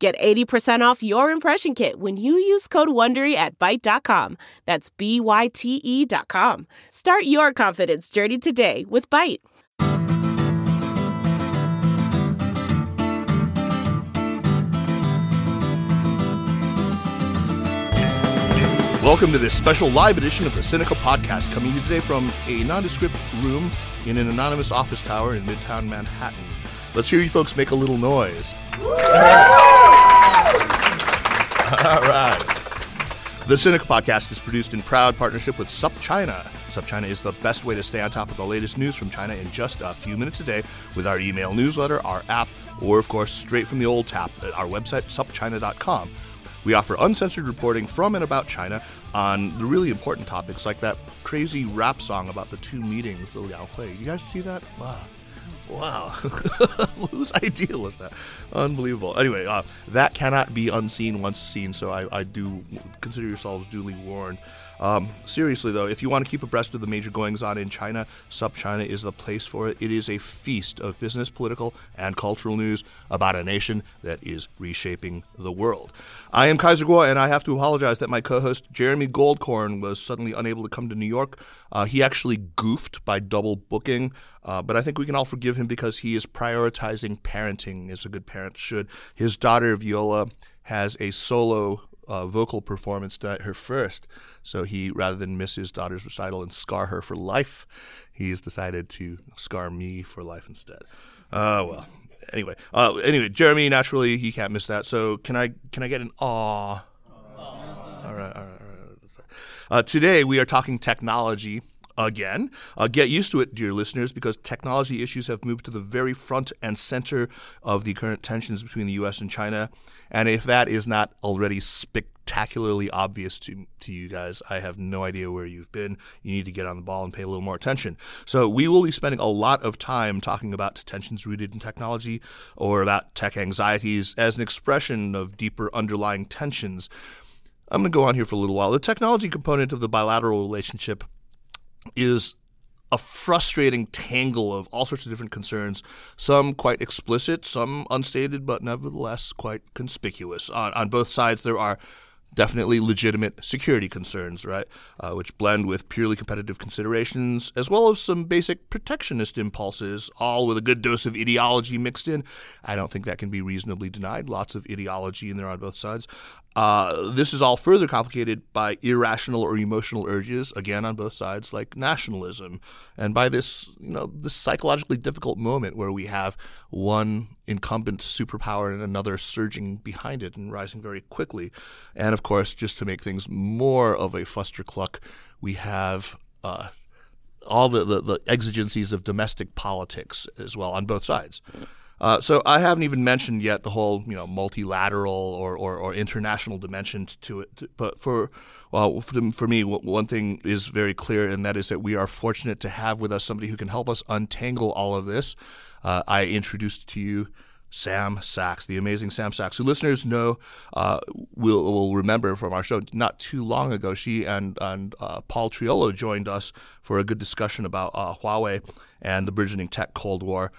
Get 80% off your impression kit when you use code WONDERY at Byte.com. That's B-Y-T-E dot com. Start your confidence journey today with Byte. Welcome to this special live edition of the Sinica Podcast, coming to you today from a nondescript room in an anonymous office tower in Midtown Manhattan. Let's hear you folks make a little noise. All right. The Sinica Podcast is produced in proud partnership with SupChina. SupChina is the best way to stay on top of the latest news from China in just a few minutes a day with our email newsletter, our app, or of course, straight from the old tap at our website, supchina.com. We offer uncensored reporting from and about China on the really important topics like that crazy rap song about the two meetings, the Lianghui. You guys see that? Wow. Wow. Whose idea was that? Unbelievable. Anyway, uh, that cannot be unseen once seen, so I, I do consider yourselves duly warned. Um, seriously, though, if you want to keep abreast of the major goings on in China, SupChina is the place for it. It is a feast of business, political, and cultural news about a nation that is reshaping the world. I am Kaiser Kuo, and I have to apologize that my co host, Jeremy Goldkorn, was suddenly unable to come to New York. Uh, he actually goofed by double booking, uh, but I think we can all forgive him because he is prioritizing parenting as a good parent should. His daughter, Viola, has a solo uh, vocal performance her first. So he, rather than miss his daughter's recital and scar her for life, he's decided to scar me for life instead. Uh, well, anyway, uh, anyway, Jeremy naturally he can't miss that. So can I can I get an aw? All right, all right, all right. Uh, today we are talking technology again. Uh, get used to it, dear listeners, because technology issues have moved to the very front and center of the current tensions between the U.S. and China. And if that is not already spectacularly obvious to, to you guys, I have no idea where you've been. You need to get on the ball and pay a little more attention. So, we will be spending a lot of time talking about tensions rooted in technology or about tech anxieties as an expression of deeper underlying tensions. I'm going to go on here for a little while. The technology component of the bilateral relationship is a frustrating tangle of all sorts of different concerns, some quite explicit, some unstated, but nevertheless quite conspicuous. On, on both sides, there are definitely legitimate security concerns, right, uh, which blend with purely competitive considerations, as well as some basic protectionist impulses, all with a good dose of ideology mixed in. I don't think that can be reasonably denied. Lots of ideology in there on both sides. Uh, this is all further complicated by irrational or emotional urges, again on both sides, like nationalism, and by this, you know, this psychologically difficult moment where we have one incumbent superpower and another surging behind it and rising very quickly. And of course, just to make things more of a fustercluck, we have uh, all the, the, the exigencies of domestic politics as well on both sides. Uh, so I haven't even mentioned yet the whole you know multilateral or, or, or international dimension to it. But for well, for, for, me, one thing is very clear, and that is that we are fortunate to have with us somebody who can help us untangle all of this. Uh, I introduced to you Samm Sacks, the amazing Samm Sacks, who listeners know uh, will will remember from our show not too long ago. She and and uh, Paul Triolo joined us for a good discussion about uh, Huawei and the burgeoning tech Cold War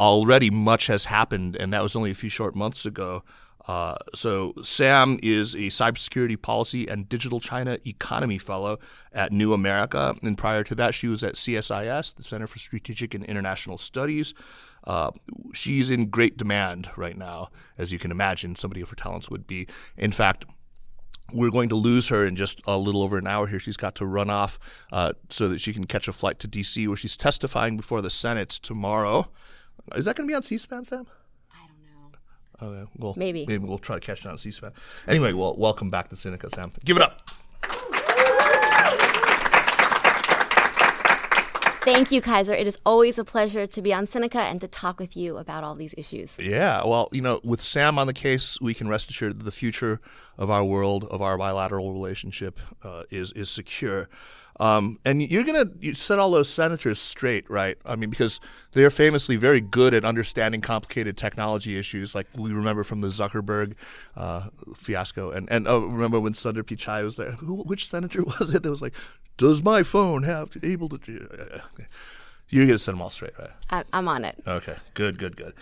already much has happened, and that was only a few short months ago. Uh, so Sam is a cybersecurity policy and digital China economy fellow at New America, and prior to that, she was at CSIS, the Center for Strategic and International Studies. Uh, she's in great demand right now, as you can imagine. Somebody of her talents would be. In fact, we're going to lose her in just a little over an hour here. She's got to run off uh, so that she can catch a flight to D.C., where she's testifying before the Senate tomorrow. Is that going to be on C-SPAN, Sam? I don't know. Okay, well, maybe maybe we'll try to catch it on C-SPAN. Anyway, well, welcome back to Sinica, Sam. Give it up. Thank you, Kaiser. It is always a pleasure to be on Sinica and to talk with you about all these issues. Yeah, well, you know, with Sam on the case, we can rest assured that the future of our world, of our bilateral relationship, uh, is is secure. Um, and you're gonna set all those senators straight, right? I mean, because they are famously very good at understanding complicated technology issues, like we remember from the Zuckerberg uh, fiasco. And and oh, remember when Sundar Pichai was there? Who, which senator was it that was like, "Does my phone have to able to?" You're gonna set them all straight, right? I, I'm on it. Okay, good, good, good.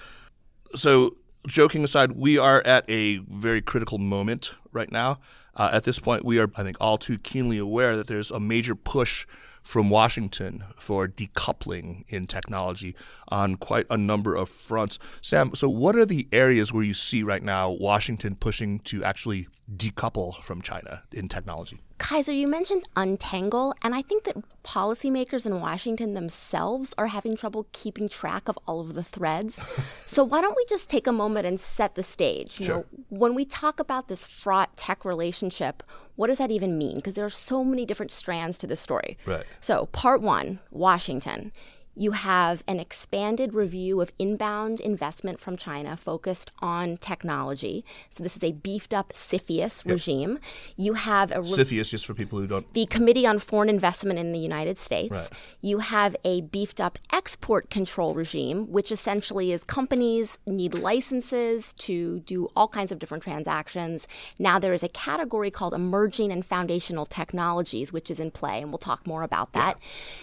So, joking aside, we are at a very critical moment right now. Uh, at this point, we are, I think, all too keenly aware that there's a major push from Washington for decoupling in technology on quite a number of fronts. Sam, so what are the areas where you see right now Washington pushing to actually decouple from China in technology? Kaiser, you mentioned untangle, and I think that policymakers in Washington themselves are having trouble keeping track of all of the threads. so why don't we just take a moment and set the stage? You Sure. know, when we talk about this fraught tech relationship, what does that even mean? Because there are so many different strands to this story. Right. So, part one, Washington. You have an expanded review of inbound investment from China focused on technology. So, this is a beefed up CFIUS regime. You have a re- CFIUS, just for people who don't. the Committee on Foreign Investment in the United States. Right. You have a beefed up export control regime, which essentially is companies need licenses to do all kinds of different transactions. Now there is a category called emerging and foundational technologies, which is in play, and we'll talk more about that.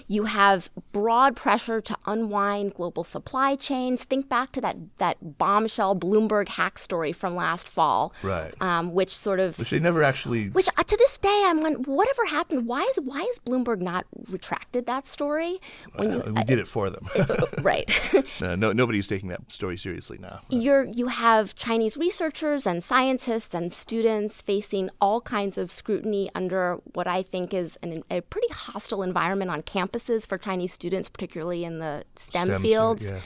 You have broad pressure to unwind global supply chains. Think back to that that bombshell Bloomberg hack story from last fall, Right. um, which sort of Which they never actually. which uh, to this day I'm wondering whatever happened. Why is why is Bloomberg not retracted that story? When you we did it for them. right, Uh, no, nobody's taking that story seriously now. you're you have Chinese researchers and scientists and students facing all kinds of scrutiny under what I think is an, a pretty hostile environment on campuses for Chinese students, particularly in the STEM, STEM, fields. yeah.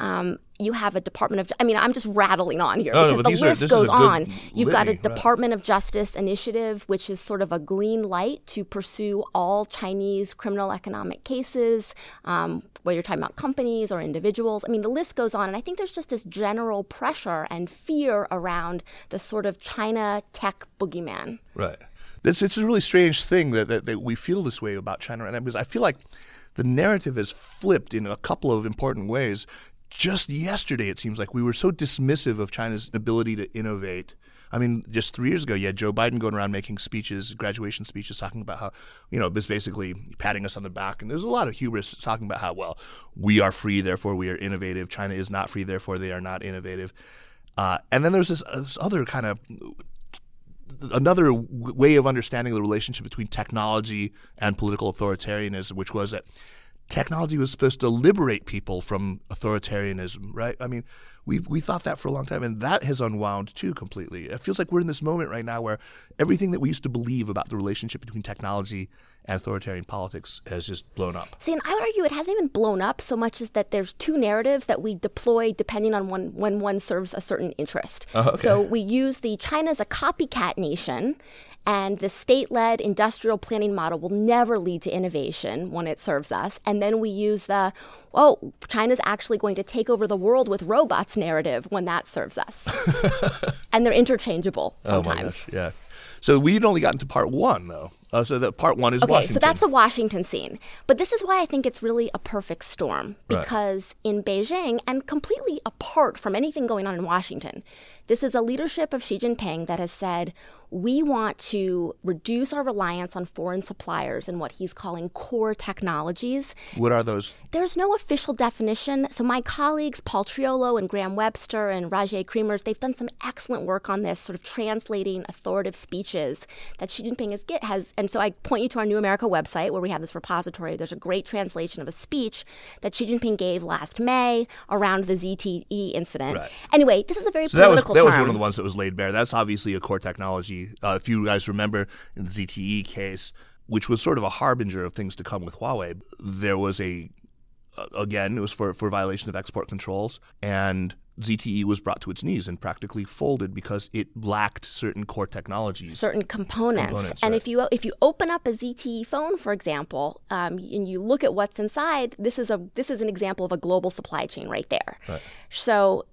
Um, you have a Department of. I mean, I'm just rattling on here no, because but the are- list this goes on. You've got a litany, right. Department of Justice initiative, which is sort of a green light to pursue all Chinese criminal economic cases, um, whether you're talking about companies or individuals. I mean, the list goes on, and I think there's just this general pressure and fear around the sort of China tech boogeyman. Right. It's, it's a really strange thing that, that, that we feel this way about China right now because I feel like the narrative has flipped in a couple of important ways. Just yesterday, it seems like we were so dismissive of China's ability to innovate. I mean, just three years ago, you had Joe Biden going around making speeches, graduation speeches, talking about how, you know, was basically patting us on the back. And there's a lot of hubris talking about how, well, we are free, therefore we are innovative. China is not free, therefore they are not innovative. Uh, and then there's this, this other kind of another way of understanding the relationship between technology and political authoritarianism, which was that technology was supposed to liberate people from authoritarianism, right? I mean, we we thought that for a long time, and that has unwound too completely. It feels like we're in this moment right now where everything that we used to believe about the relationship between technology and authoritarian politics has just blown up. See, and I would argue it hasn't even blown up so much as that there's two narratives that we deploy depending on one, when one serves a certain interest. Oh, okay. So we use the China's a copycat nation, and the state-led industrial planning model will never lead to innovation when it serves us. And then we use the oh, China's actually going to take over the world with robots narrative when that serves us. and they're interchangeable Oh my sometimes. gosh, yeah. So we'd only gotten to part one though. Uh, so that part one is Okay, Washington. so that's the Washington scene. But this is why I think it's really a perfect storm Right. because in Beijing and completely apart from anything going on in Washington, this is a leadership of Xi Jinping that has said we want to reduce our reliance on foreign suppliers and what he's calling core technologies. what are those? There's no official definition. So my colleagues, Paul Triolo and Graham Webster and Rogier Creemers, they've done some excellent work on this, sort of translating authoritative speeches that Xi Jinping has has. And so I point you to our New America website where we have this repository. There's a great translation of a speech that Xi Jinping gave last May around the ZTE incident. Right. Anyway, this is a very So that was political that was one of the ones that was laid bare. That's obviously a core technology. Uh, if you guys remember in the ZTE case, which was sort of a harbinger of things to come with Huawei, there was a uh, again it was for for violation of export controls, and ZTE was brought to its knees and practically folded because it lacked certain core technologies, certain components. Components, and right. if you if you open up a ZTE phone, for example, um, and you look at what's inside, this is a this is an example of a global supply chain right there. Right. So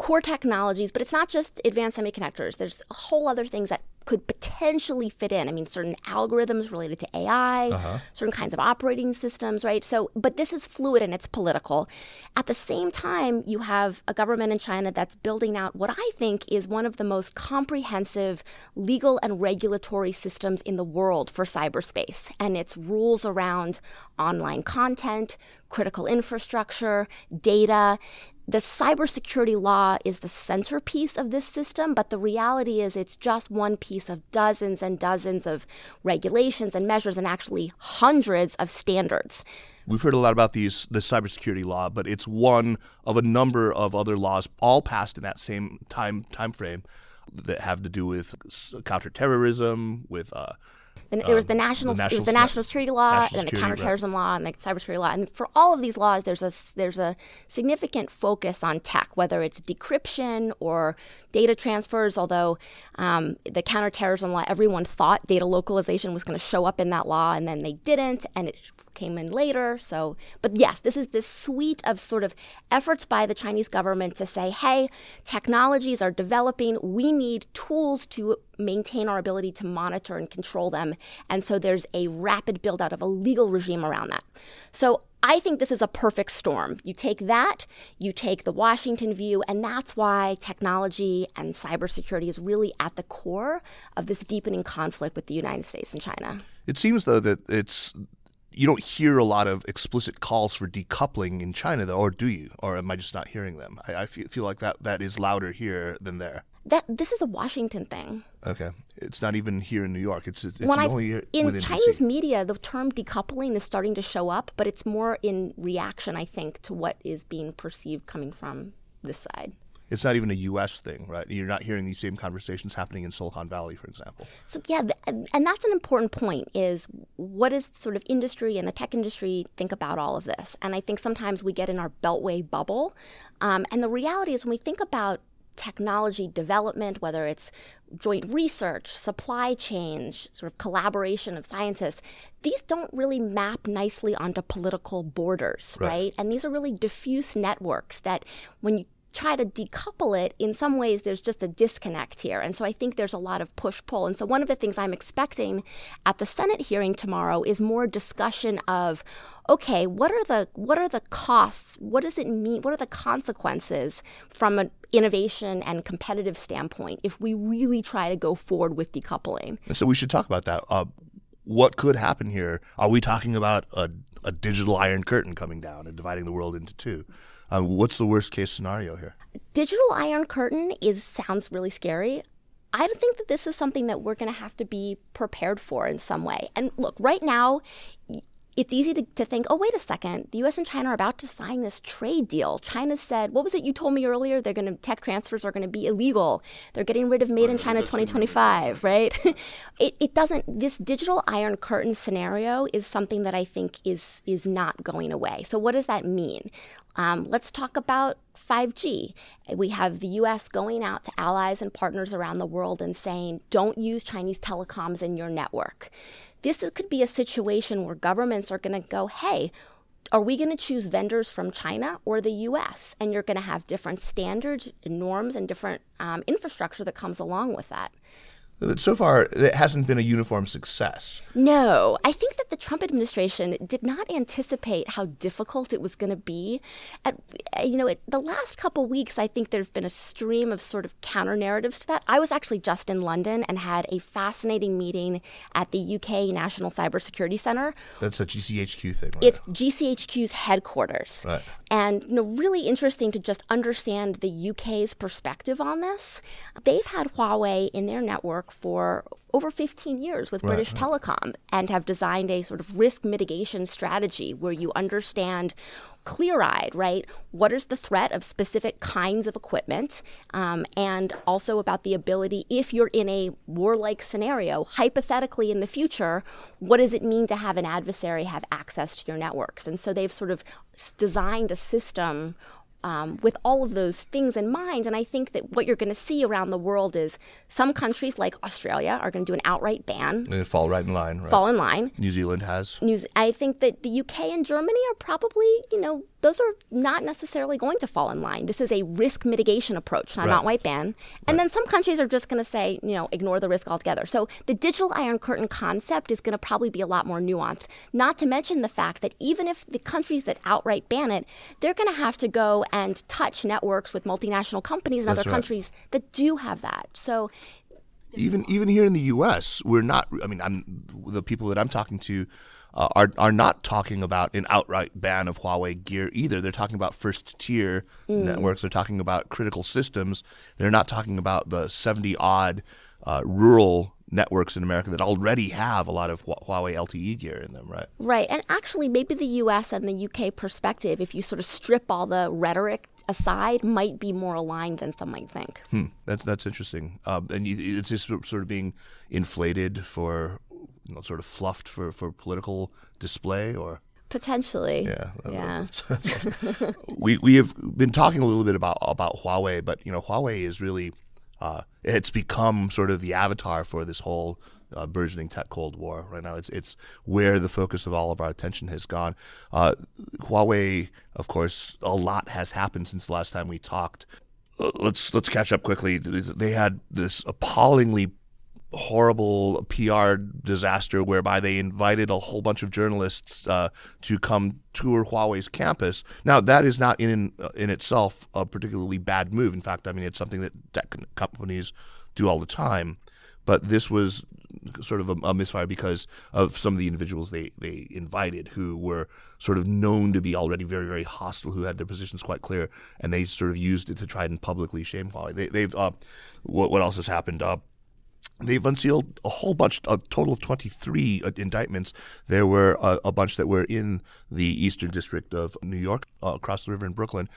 core technologies, but it's not just advanced semiconductors. There's a whole other things that could potentially fit in. I mean, certain algorithms related to AI, Uh-huh. certain kinds of operating systems, right? So, but this is fluid and it's political. At the same time, you have a government in China that's building out what I think is one of the most comprehensive legal and regulatory systems in the world for cyberspace. And its rules around online content, critical infrastructure, data. The cybersecurity law is the centerpiece of this system, but the reality is it's just one piece of dozens and dozens of regulations and measures and actually hundreds of standards. We've heard a lot about these the cybersecurity law, but it's one of a number of other laws, all passed in that same time time frame, that have to do with counterterrorism, with uh, And there was the national, Um, the it was national the national security law, national and the security, right. counterterrorism law, and the cybersecurity law. And for all of these laws, there's a there's a significant focus on tech, whether it's decryption or data transfers. Although um, the counterterrorism law, everyone thought data localization was going to show up in that law, and then they didn't, and it came in later. So, but yes, this is this suite of sort of efforts by the Chinese government to say, hey, technologies are developing. We need tools to maintain our ability to monitor and control them. And so there's a rapid build out of a legal regime around that. So I think this is a perfect storm. You take that, you take the Washington view, and that's why technology and cybersecurity is really at the core of this deepening conflict with the United States and China. It seems though that it's you don't hear a lot of explicit calls for decoupling in China, though, or do you? Or am I just not hearing them? I, I feel, feel like that that is louder here than there. That this is a Washington thing. Okay, it's not even here in New York. It's it's only in Chinese DC. media, the term decoupling is starting to show up, but it's more in reaction, I think, to what is being perceived coming from this side. It's not even a U.S. thing, right? You're not hearing these same conversations happening in Silicon Valley, for example. So yeah, and that's an important point. Is what does sort of industry and the tech industry think about all of this? And I think sometimes we get in our beltway bubble, um, and the reality is when we think about technology development, whether it's joint research, supply chain, sort of collaboration of scientists, these don't really map nicely onto political borders, Right. right? And these are really diffuse networks that when you try to decouple it, in some ways there's just a disconnect here. And so I think there's a lot of push pull. And so one of the things I'm expecting at the Senate hearing tomorrow is more discussion of okay, what are the what are the costs? What does it mean? What are the consequences from an innovation and competitive standpoint if we really try to go forward with decoupling? So we should talk about that. Uh, what could happen here? Are we talking about a, a digital iron curtain coming down and dividing the world into two? Um, what's the worst case scenario here? digital iron curtain is sounds really scary. I think that this is something that we're going to have to be prepared for in some way. And look, right now, it's easy to, to think, oh, wait a second, the US and China are about to sign this trade deal. China said, what was it you told me earlier? They're going to, tech transfers are going to be illegal. They're getting rid of Made in China 2025, right? it, it doesn't, this digital iron curtain scenario is something that I think is, is not going away. So, what does that mean? Um, let's talk about 5G. We have the US going out to allies and partners around the world and saying, don't use Chinese telecoms in your network. This is- could be a situation where governments are going to go, hey, are we going to choose vendors from China or the US? And you're going to have different standards, norms, and different um, infrastructure that comes along with that. But so far, it hasn't been a uniform success. No, I think that the Trump administration did not anticipate how difficult it was going to be. At you know, it, the last couple weeks, I think there's been a stream of sort of counter narratives to that. I was actually just in London and had a fascinating meeting at the UK National Cybersecurity Center. That's a GCHQ thing, right? It's GCHQ's headquarters. Right. And you know, really interesting to just understand the UK's perspective on this. They've had Huawei in their network for over 15 years with British Telecom and have designed a sort of risk mitigation strategy where you understand clear eyed, right? What is the threat of specific kinds of equipment? Um, and also about the ability, if you're in a warlike scenario, hypothetically in the future, what does it mean to have an adversary have access to your networks? And so they've sort of designed a system um, with all of those things in mind. And I think that what you're going to see around the world is some countries like Australia are going to do an outright ban. They fall right in line. Right? Fall in line. New Zealand has. New, I think that the UK and Germany are probably, you know, those are not necessarily going to fall in line. This is a risk mitigation approach, not Right. not white ban. And then some countries are just going to say, you know, ignore the risk altogether. So the digital iron curtain concept is going to probably be a lot more nuanced. Not to mention the fact that even if the countries that outright ban it, they're going to have to go and touch networks with multinational companies in That's other right. countries that do have that. So even even here in the U.S., we're not. I mean, I'm the people that I'm talking to uh, are are not talking about an outright ban of Huawei gear either. They're talking about first tier networks. They're talking about critical systems. They're not talking about the 70 odd uh, rural networks in America that already have a lot of Huawei LTE gear in them. Right. Right. And actually, maybe the US and the UK perspective, if you sort of strip all the rhetoric aside, might be more aligned than some might think. Hmm. That's that's interesting. Um, and you, it's just sort of being inflated for, you know, sort of fluffed for, for political display or. Potentially. Yeah. Yeah. we we have been talking a little bit about about Huawei, but you know Huawei is really uh, it's become sort of the avatar for this whole uh, burgeoning tech cold war right now. It's it's where the focus of all of our attention has gone. Uh, Huawei, of course, a lot has happened since the last time we talked. Uh, let's let's catch up quickly. They had this appallingly horrible PR disaster whereby they invited a whole bunch of journalists uh, to come tour Huawei's campus. Now that is not in in itself a particularly bad move. In fact, I mean it's something that tech companies do all the time. But this was sort of a, a misfire because of some of the individuals they, they invited who were sort of known to be already very very hostile, who had their positions quite clear, and they sort of used it to try and publicly shame Huawei. They, they've uh, what what else has happened? Uh, they've unsealed a whole bunch, a total of 23 uh, indictments. There were a, a bunch that were in the Eastern District of New York, uh, across the river in Brooklyn.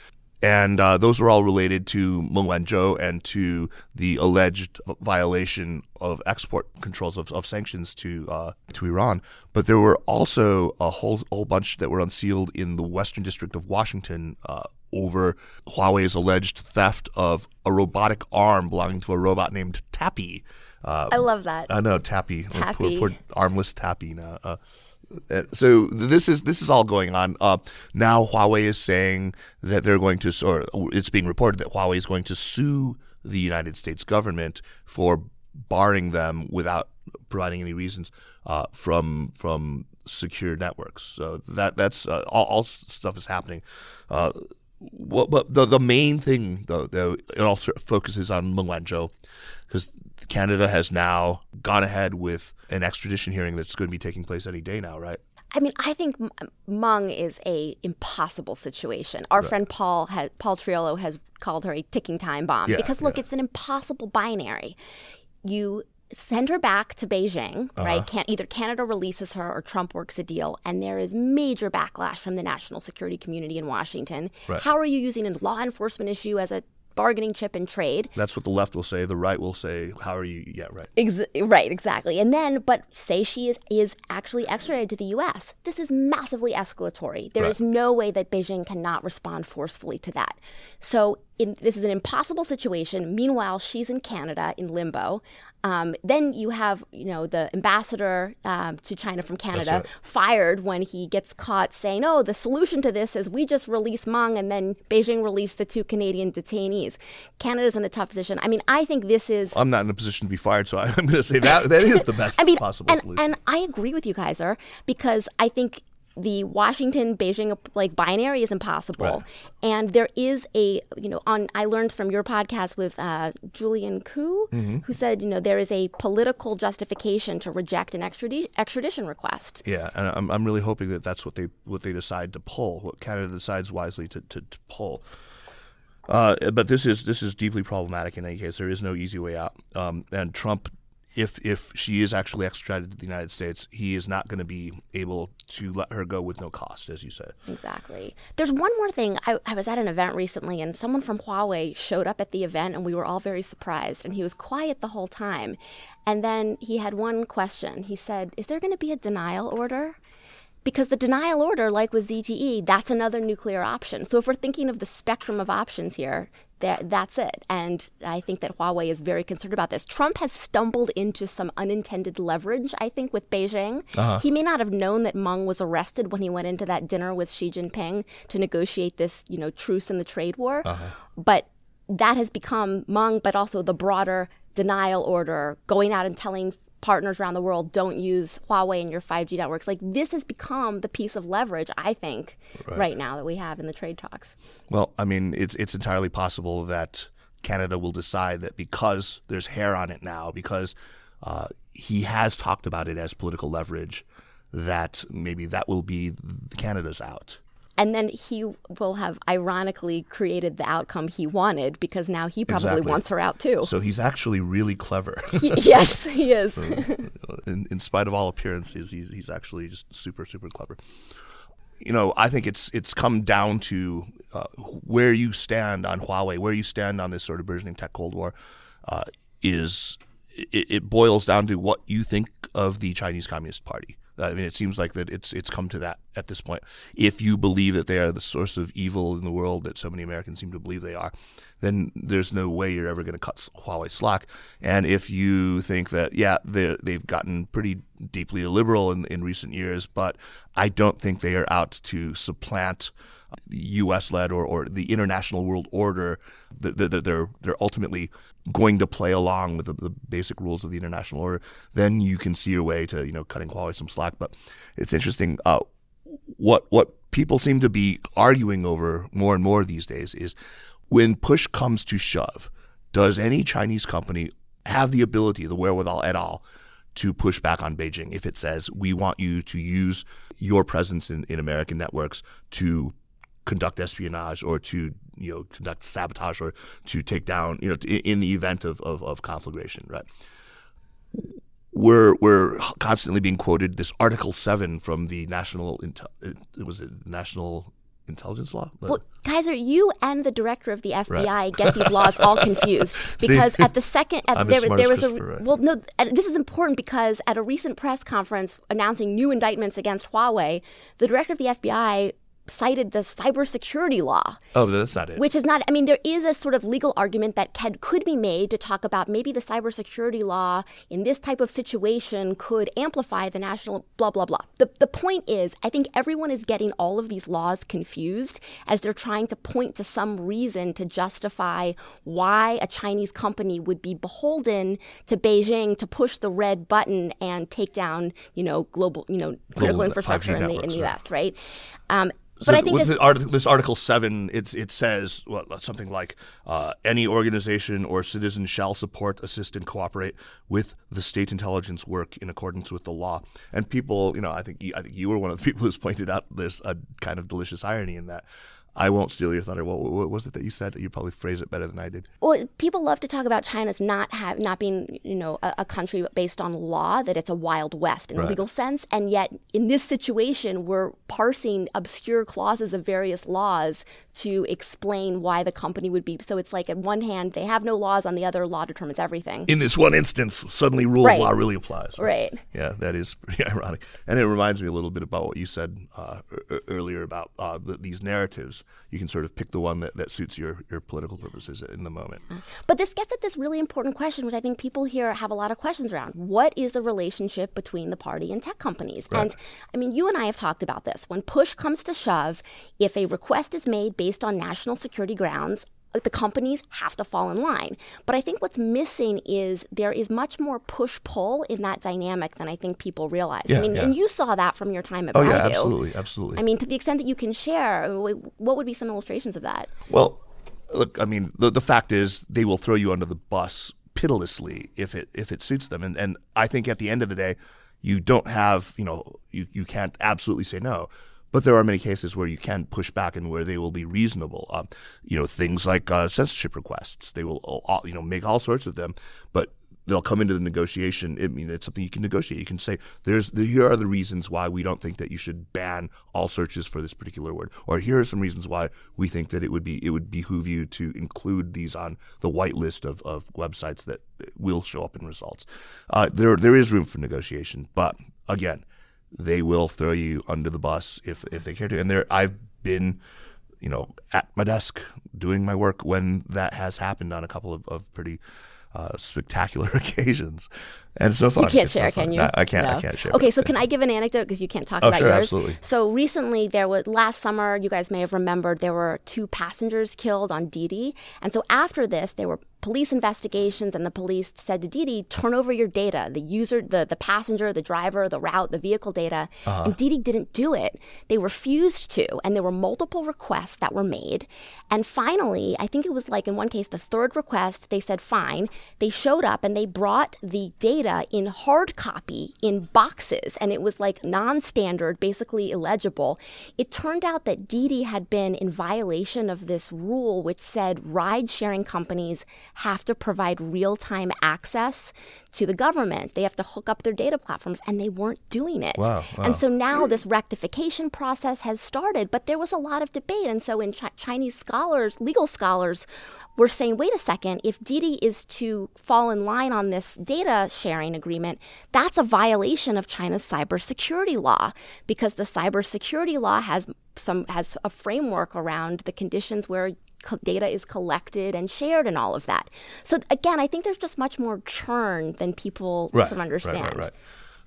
And uh, those were all related to Meng Wanzhou and to the alleged violation of export controls of, of sanctions to uh, to Iran. But there were also a whole whole bunch that were unsealed in the Western District of Washington uh, over Huawei's alleged theft of a robotic arm belonging to a robot named Tappy. Uh, I love that. I know Tappy, Tappy. Poor, poor armless Tappy now. Uh, uh, so this is this is all going on. Uh, now Huawei is saying that they're going to, or it's being reported that Huawei is going to sue the United States government for barring them without providing any reasons uh, from from secure networks. So that that's uh, all, all stuff is happening. Uh, what, but the the main thing though, though it of focuses on Meng Wanzhou because Canada has now gone ahead with an extradition hearing that's going to be taking place any day now, right? I mean, I think Meng is a impossible situation. Our friend Paul has, Paul Triolo has called her a ticking time bomb Yeah, because look, yeah. it's an impossible binary. You send her back to Beijing, Uh-huh. right? Can either Canada releases her or Trump works a deal, and there is major backlash from the national security community in Washington. Right. How are you using a law enforcement issue as a bargaining chip in trade? That's what the left will say. The right will say, "How are you?" Yeah, right. Ex- right, exactly. And then, but say she is is actually extradited to the U.S. This is massively escalatory. There is Right. no way that Beijing cannot respond forcefully to that. So, in, this is an impossible situation. Meanwhile, she's in Canada in limbo. Um, then you have, you know, the ambassador um, to China from Canada right. fired when he gets caught saying, "Oh, the solution to this is we just release Meng and then Beijing released the two Canadian detainees." Canada's in a tough position. I mean, I think this is I'm not in a position to be fired, so I'm going to say that that is the best I mean, possible and, solution. and I agree with you, Kaiser, because I think the Washington Beijing like binary is impossible, Right. and there is a you know on I learned from your podcast with uh, Julian Ku, Mm-hmm. who said you know there is a political justification to reject an extradi- extradition request. yeah, and I'm, I'm really hoping that that's what they what they decide to pull. What Canada decides wisely to, to, to pull. Uh, but this is this is deeply problematic in any case. There is no easy way out. Um, and Trump, if if she is actually extradited to the United States, he is not going to be able to let her go with no cost, as you said. Exactly. There's one more thing. I, I was at an event recently, and someone from Huawei showed up at the event, and we were all very surprised. And he was quiet the whole time. And then he had one question. He said, Is there going to be a denial order? Because the denial order, like with ZTE, that's another nuclear option. So if we're thinking of the spectrum of options here, that, that's it. And I think that Huawei is very concerned about this. Trump has stumbled into some unintended leverage, I think, with Beijing. Uh-huh. He may not have known that Meng was arrested when he went into that dinner with Xi Jinping to negotiate this, you know, truce in the trade war. Uh-huh. But that has become Meng, but also the broader denial order, going out and telling partners around the world don't use Huawei in your 5G networks. Like this has become the piece of leverage, I think, right. right, now that we have in the trade talks. Well, I mean, it's it's entirely possible that Canada will decide that because there's hair on it now, because uh, he has talked about it as political leverage, that maybe that will be Canada's out. And then he will have ironically created the outcome he wanted because now he probably exactly. wants her out too. So he's actually really clever. he, yes, he is. in, in, spite of all appearances, he's, he's actually just super, super clever. You know, I think it's it's come down to uh, where you stand on Huawei, where you stand on this sort of burgeoning tech cold war, uh, is it, it boils down to what you think of the Chinese Communist Party. I mean, it seems like that it's it's come to that at this point. If you believe that they are the source of evil in the world that so many Americans seem to believe they are, then there's no way you're ever going to cut Huawei slack. And if you think that yeah, they they've gotten pretty deeply illiberal in, in recent years, but I don't think they are out to supplant U.S. led or, or the international world order, they're, they're, they're ultimately going to play along with the, the, basic rules of the international order, then you can see your way to you know cutting Huawei some slack. But it's interesting. Uh, what what people seem to be arguing over more and more these days is when push comes to shove, does any Chinese company have the ability, the wherewithal at all? to push back on Beijing if it says we want you to use your presence in, in American networks to conduct espionage or to you know conduct sabotage or to take down you know in the event of, of, of conflagration right we're we're constantly being quoted this article 7 from the national intel it was it national intelligence law well kaiser you and the director of the fbi right. get these laws all confused because at the second at, there, there was a right. well no this is important because at a recent press conference announcing new indictments against huawei the director of the fbi cited the cybersecurity law. Oh, that's not it. Which is not, I mean, there is a sort of legal argument that can, could be made to talk about maybe the cybersecurity law in this type of situation could amplify the national blah, blah, blah. The, the point is, I think everyone is getting all of these laws confused as they're trying to point to some reason to justify why a Chinese company would be beholden to Beijing to push the red button and take down, you know, global, you know, critical global infrastructure in the, in the US, right? Um, but I think this, article, this Article Seven, it it says well, something like uh, any organization or citizen shall support, assist, and cooperate with the state intelligence work in accordance with the law. And people, you know, I think I think you were one of the people who's pointed out there's a kind of delicious irony in that. I won't steal your thunder. What, what, was it that you said? You probably phrase it better than I did. Well, people love to talk about China's not have not being, you know, a, a country based on law, that it's a wild west in right. a legal sense, and yet in this situation, we're parsing obscure clauses of various laws to explain why the company would be. So it's like, on one hand, they have no laws; on the other, law determines everything. In this one instance, suddenly rule right. of law really applies. Right? right. Yeah, that is pretty ironic, and it reminds me a little bit about what you said uh, earlier about uh, the, these narratives. You can sort of pick the one that, that suits your your political purposes in the moment. But this gets at this really important question, which I think people here have a lot of questions around. What is the relationship between the party and tech companies? Right. And I mean, you and I have talked about this. When push comes to shove, if a request is made based on national security grounds, the companies have to fall in line. But I think what's missing is there is much more push pull in that dynamic than I think people realize. Yeah, I mean, yeah. and you saw that from your time at oh, Baidu. yeah, absolutely, absolutely. I mean, to the extent that you can share, what would be some illustrations of that? Well, look, I mean, the, the fact is they will throw you under the bus pitilessly if it if it suits them, and and I think at the end of the day, you don't have you know you you can't absolutely say no. But there are many cases where you can push back and where they will be reasonable. Um, you know, things like uh, censorship requests. They will, all, you know, make all sorts of them, but they'll come into the negotiation. I mean, it's something you can negotiate. You can say, "There's here are the reasons why we don't think that you should ban all searches for this particular word," or here are some reasons why we think that it would be it would behoove you to include these on the white list of, of websites that will show up in results. Uh, there there is room for negotiation, but again, they will throw you under the bus if if they care to. And there, I've been, you know, at my desk doing my work when that has happened on a couple of, of pretty uh, spectacular occasions, and it's no fun. You can't It's share, fun. can you? I, I can't. No. I can't share. Okay, so can I give an anecdote because you can't talk Oh, about sure, yours? absolutely. So recently, there was last summer. You guys may have remembered there were two passengers killed on Didi, and so after this, there were police investigations, and the police said to Didi, "Turn over your data, the user, the the passenger, the driver, the route, the vehicle data." Uh-huh. And Didi didn't do it. They refused to, and there were multiple requests that were made. And finally, I think it was like in one case, the third request, they said fine. They showed up and they brought the data in hard copy in boxes, and it was like non-standard, basically illegible. It turned out that Didi had been in violation of this rule, which said ride-sharing companies have to provide real-time access to the government. They have to hook up their data platforms, and they weren't doing it. Wow, wow. And so now this rectification process has started, but there was a lot of debate. And so in Chi- Chinese scholars, legal scholars, were saying, wait a second, if Didi is to fall in line on this data sharing agreement, that's a violation of China's cybersecurity law because the cybersecurity law has some has a framework around the conditions where data is collected and shared and all of that. So again, I think there's just much more churn than people right, sort of understand. Right, right, right.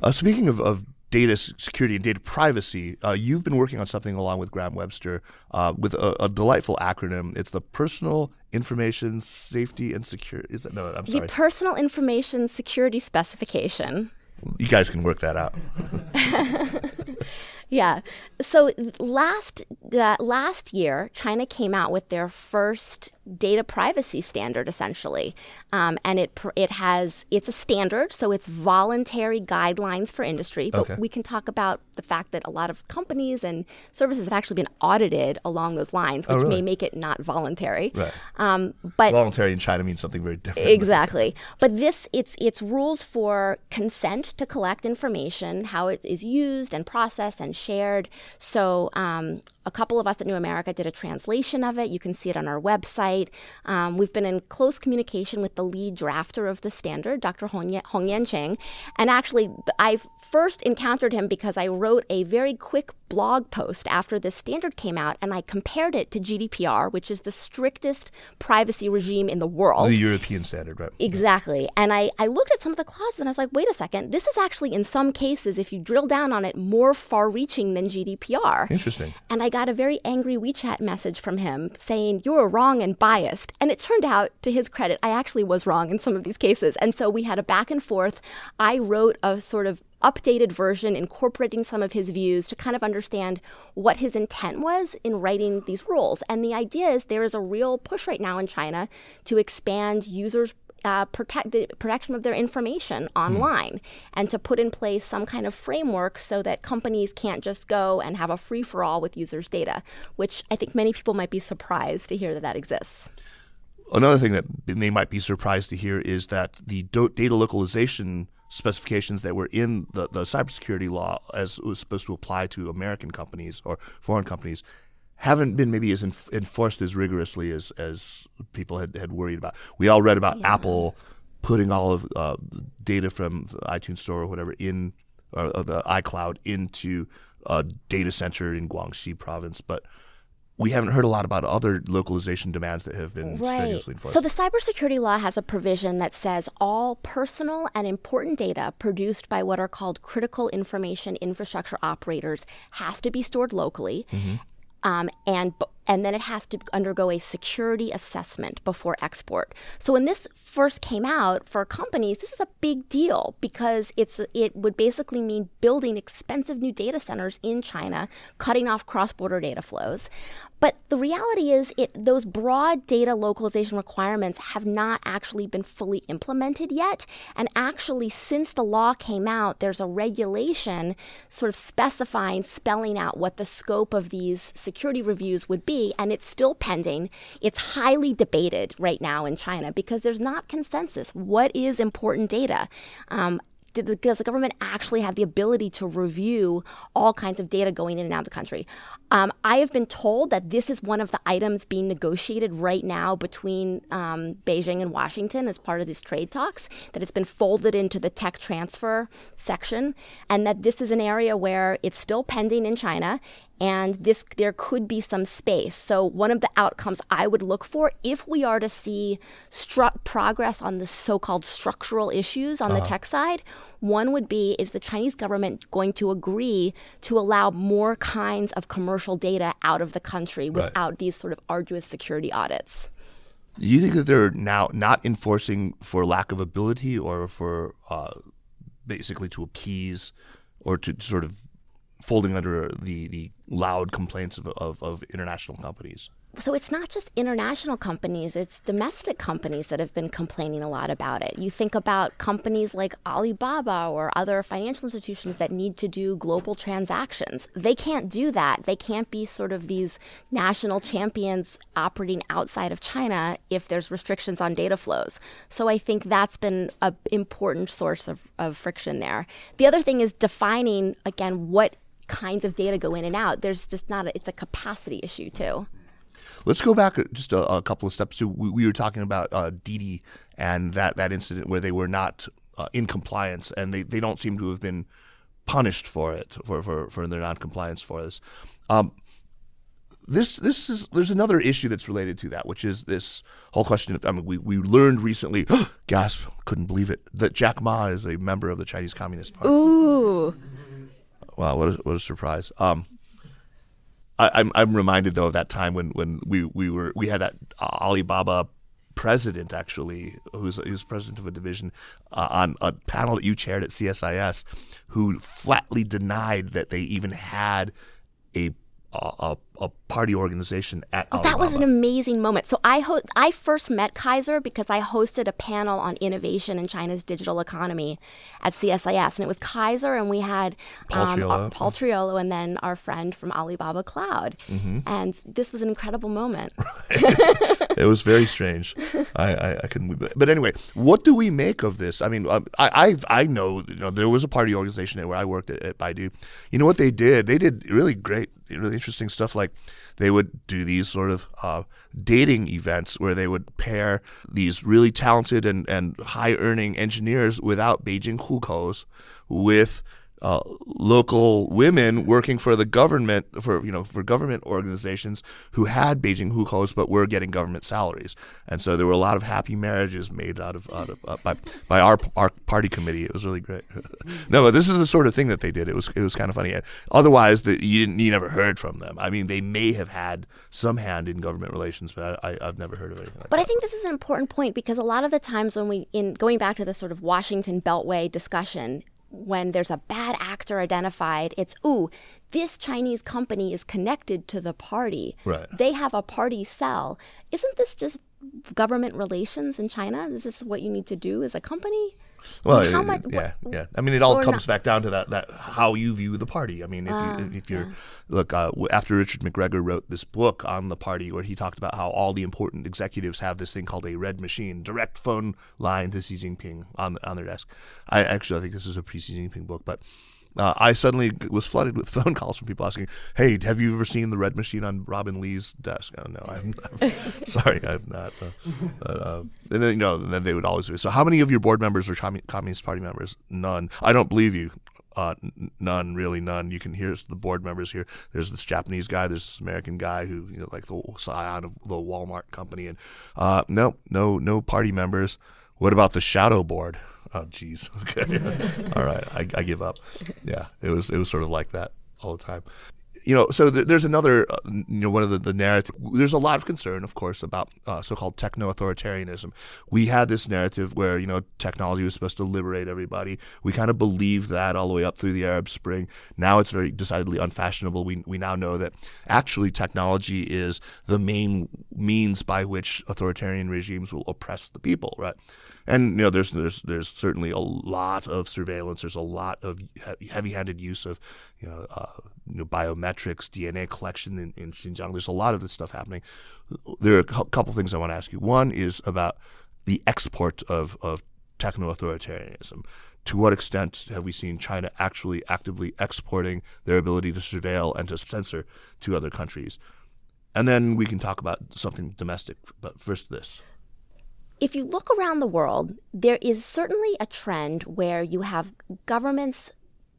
Uh, speaking of, of data security and data privacy, uh, you've been working on something along with Graham Webster uh, with a, a delightful acronym. It's the Personal Information Safety and Security. Is that no? I'm sorry. The personal information security specification. you guys can work that out. Yeah. So last uh, last year, China came out with their first data privacy standard, essentially, um, and it pr- it has it's a standard, so it's voluntary guidelines for industry. But Okay. we can talk about the fact that a lot of companies and services have actually been audited along those lines, which Oh, really? may make it not voluntary. Right. Um, but Voluntary in China means something very different. Exactly. But this it's it's rules for consent to collect information, how it is used and processed and shared. So um, a couple of us at New America did a translation of it. You can see it on our website. Um, we've been in close communication with the lead drafter of the standard, Dr. Hong Yan, Hong Yanqing. And actually, I first encountered him because I wrote a very quick blog post after this standard came out, and I compared it to GDPR, which is the strictest privacy regime in the world. The European standard, right? Exactly. And I, I looked at some of the clauses and I was like, wait a second, this is actually, in some cases, if you drill down on it, more far reaching than GDPR. Interesting. And I got a very angry WeChat message from him saying, You're wrong and biased. And it turned out, to his credit, I actually was wrong in some of these cases. And so we had a back and forth. I wrote a sort of updated version incorporating some of his views to kind of understand what his intent was in writing these rules. And the idea is there is a real push right now in China to expand users' uh, protect the protection of their information online and to put in place some kind of framework so that companies can't just go and have a free for all with users' data, which I think many people might be surprised to hear that that exists. Another thing that they might be surprised to hear is that the do- data localization specifications that were in the, the cybersecurity law as it was supposed to apply to American companies or foreign companies haven't been maybe as enf- enforced as rigorously as, as people had, had worried about. We all read about Apple putting all of uh, the data from the iTunes Store or whatever in or uh, the iCloud into a data center in Guangxi province, but we haven't heard a lot about other localization demands that have been strenuously enforced. So the cybersecurity law has a provision that says all personal and important data produced by what are called critical information infrastructure operators has to be stored locally. Um, and and then it has to undergo a security assessment before export. So when this first came out for companies, this is a big deal because it's it would basically mean building expensive new data centers in China, cutting off cross-border data flows. But the reality is, it those broad data localization requirements have not actually been fully implemented yet. And actually, since the law came out, there's a regulation sort of specifying, spelling out what the scope of these security reviews would be, and it's still pending. It's highly debated right now in China because there's not consensus. What is important data? Um, does the government actually have the ability to review all kinds of data going in and out of the country? Um, I have been told that this is one of the items being negotiated right now between um, Beijing and Washington as part of these trade talks, that it's been folded into the tech transfer section, and that this is an area where it's still pending in China and this there could be some space. So one of the outcomes I would look for if we are to see stru- progress on the so-called structural issues on uh-huh. the tech side, one would be is the Chinese government going to agree to allow more kinds of commercial data out of the country without right. these sort of arduous security audits? Do you think that they're now not enforcing for lack of ability or for uh, basically to appease or to sort of folding under the, the loud complaints of, of, of international companies? so it's not just international companies, it's domestic companies that have been complaining a lot about it. You think about companies like Alibaba or other financial institutions that need to do global transactions. They can't do that. They can't be sort of these national champions operating outside of China if there's restrictions on data flows. So I think that's been an important source of, of friction there. The other thing is defining, again, what kinds of data go in and out. There's just not a, it's a capacity issue too. Let's go back just a, a couple of steps. To, we, we were talking about uh, Didi and that, that incident where they were not uh, in compliance and they, they don't seem to have been punished for it, for, for, for their noncompliance for this. Um, this this is there's another issue that's related to that, which is this whole question of I mean we, we learned recently, gasp, couldn't believe it, that Jack Ma is a member of the Chinese Communist Party. Ooh. Wow, what a, what a surprise. Um, I, am I'm, I'm reminded though of that time when, when we, we were we had that Alibaba president actually who's was president of a division uh, on a panel that you chaired at CSIS who flatly denied that they even had a a, a party organization at oh, that was an amazing moment. So i ho- i first met kaiser because i hosted a panel on innovation in china's digital economy at csis and it was kaiser and we had paul, um, Triolo. paul Triolo and then our friend from alibaba cloud. Mm-hmm. and this was an incredible moment. It was very strange. I, I, I, couldn't but anyway what do we make of this? I mean um, I, I, I know you know there was a party organization where i worked at, at baidu. You know what they did? They did really great really interesting stuff like they would do these sort of uh, dating events where they would pair these really talented and, and high earning engineers without Beijing hukous with uh, local women working for the government for you know for government organizations who had Beijing hukous but were getting government salaries, and so there were a lot of happy marriages made out of, out of uh, by by our our party committee. It was really great. no, but this is the sort of thing that they did. It was it was kind of funny. Otherwise, the, you didn't you never heard from them. I mean, they may have had some hand in government relations, but I, I, have never heard of anything. Like but that. I think this is an important point because a lot of the times when we in going back to the sort of Washington Beltway discussion when there's a bad actor identified, it's, ooh, this Chinese company is connected to the party. Right. They have a party cell. Isn't this just government relations in China? Is this what you need to do as a company? Well, I mean, much, yeah, yeah. I mean, it all comes not. back down to that that how you view the party. I mean, if uh, you if you're yeah. look uh, after Richard McGregor wrote this book on the party, where he talked about how all the important executives have this thing called a red machine, direct phone line to Xi Jinping on on their desk. I actually I think this is a pre Xi Jinping book, but uh, I suddenly was flooded with phone calls from people asking, "Hey, have you ever seen the red machine on Robin Li's desk?" Oh, no, I'm, sorry, I've not. Uh, uh, and then you know, and then they would always be. So, how many of your board members are Communist Party members? None. I don't believe you. Uh, n- none, really, none. You can hear the board members here. There's this Japanese guy. There's this American guy who, you know, like the scion of the Walmart company, and uh, no, no, no party members. What about the shadow board? Oh, geez. Okay. all right. I, I give up. Yeah. It was it was sort of like that all the time you know, so th- there's another, uh, you know, one of the, the narrative. There's a lot of concern, of course, about uh, so-called techno-authoritarianism. We had this narrative where you know technology was supposed to liberate everybody. We kind of believed that all the way up through the Arab Spring. Now it's very decidedly unfashionable. We we now know that actually technology is the main means by which authoritarian regimes will oppress the people, right? And you know, there's there's there's certainly a lot of surveillance. There's a lot of heavy-handed use of you know, uh, you know biometrics, DNA collection in, in Xinjiang. There's a lot of this stuff happening. There are a couple things I want to ask you. One is about the export of of techno authoritarianism. to what extent have we seen China actually actively exporting their ability to surveil and to censor to other countries? And then we can talk about something domestic. But first, this. If you look around the world, there is certainly a trend where you have governments